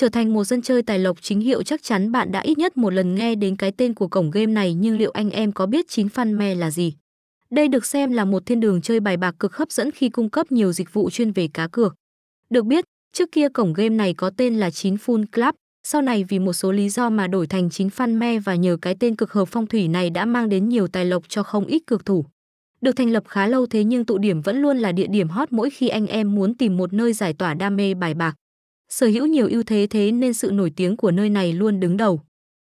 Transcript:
Trở thành một dân chơi tài lộc chính hiệu chắc chắn bạn đã ít nhất một lần nghe đến cái tên của cổng game này nhưng liệu anh em có biết chín Fan Me là gì? Đây được xem là một thiên đường chơi bài bạc cực hấp dẫn khi cung cấp nhiều dịch vụ chuyên về cá cược. Được biết, trước kia cổng game này có tên là 9 Full Club, sau này vì một số lý do mà đổi thành 9 Fan Me và nhờ cái tên cực hợp phong thủy này đã mang đến nhiều tài lộc cho không ít cược thủ. Được thành lập khá lâu thế nhưng tụ điểm vẫn luôn là địa điểm hot mỗi khi anh em muốn tìm một nơi giải tỏa đam mê bài bạc. Sở hữu nhiều ưu thế thế nên sự nổi tiếng của nơi này luôn đứng đầu.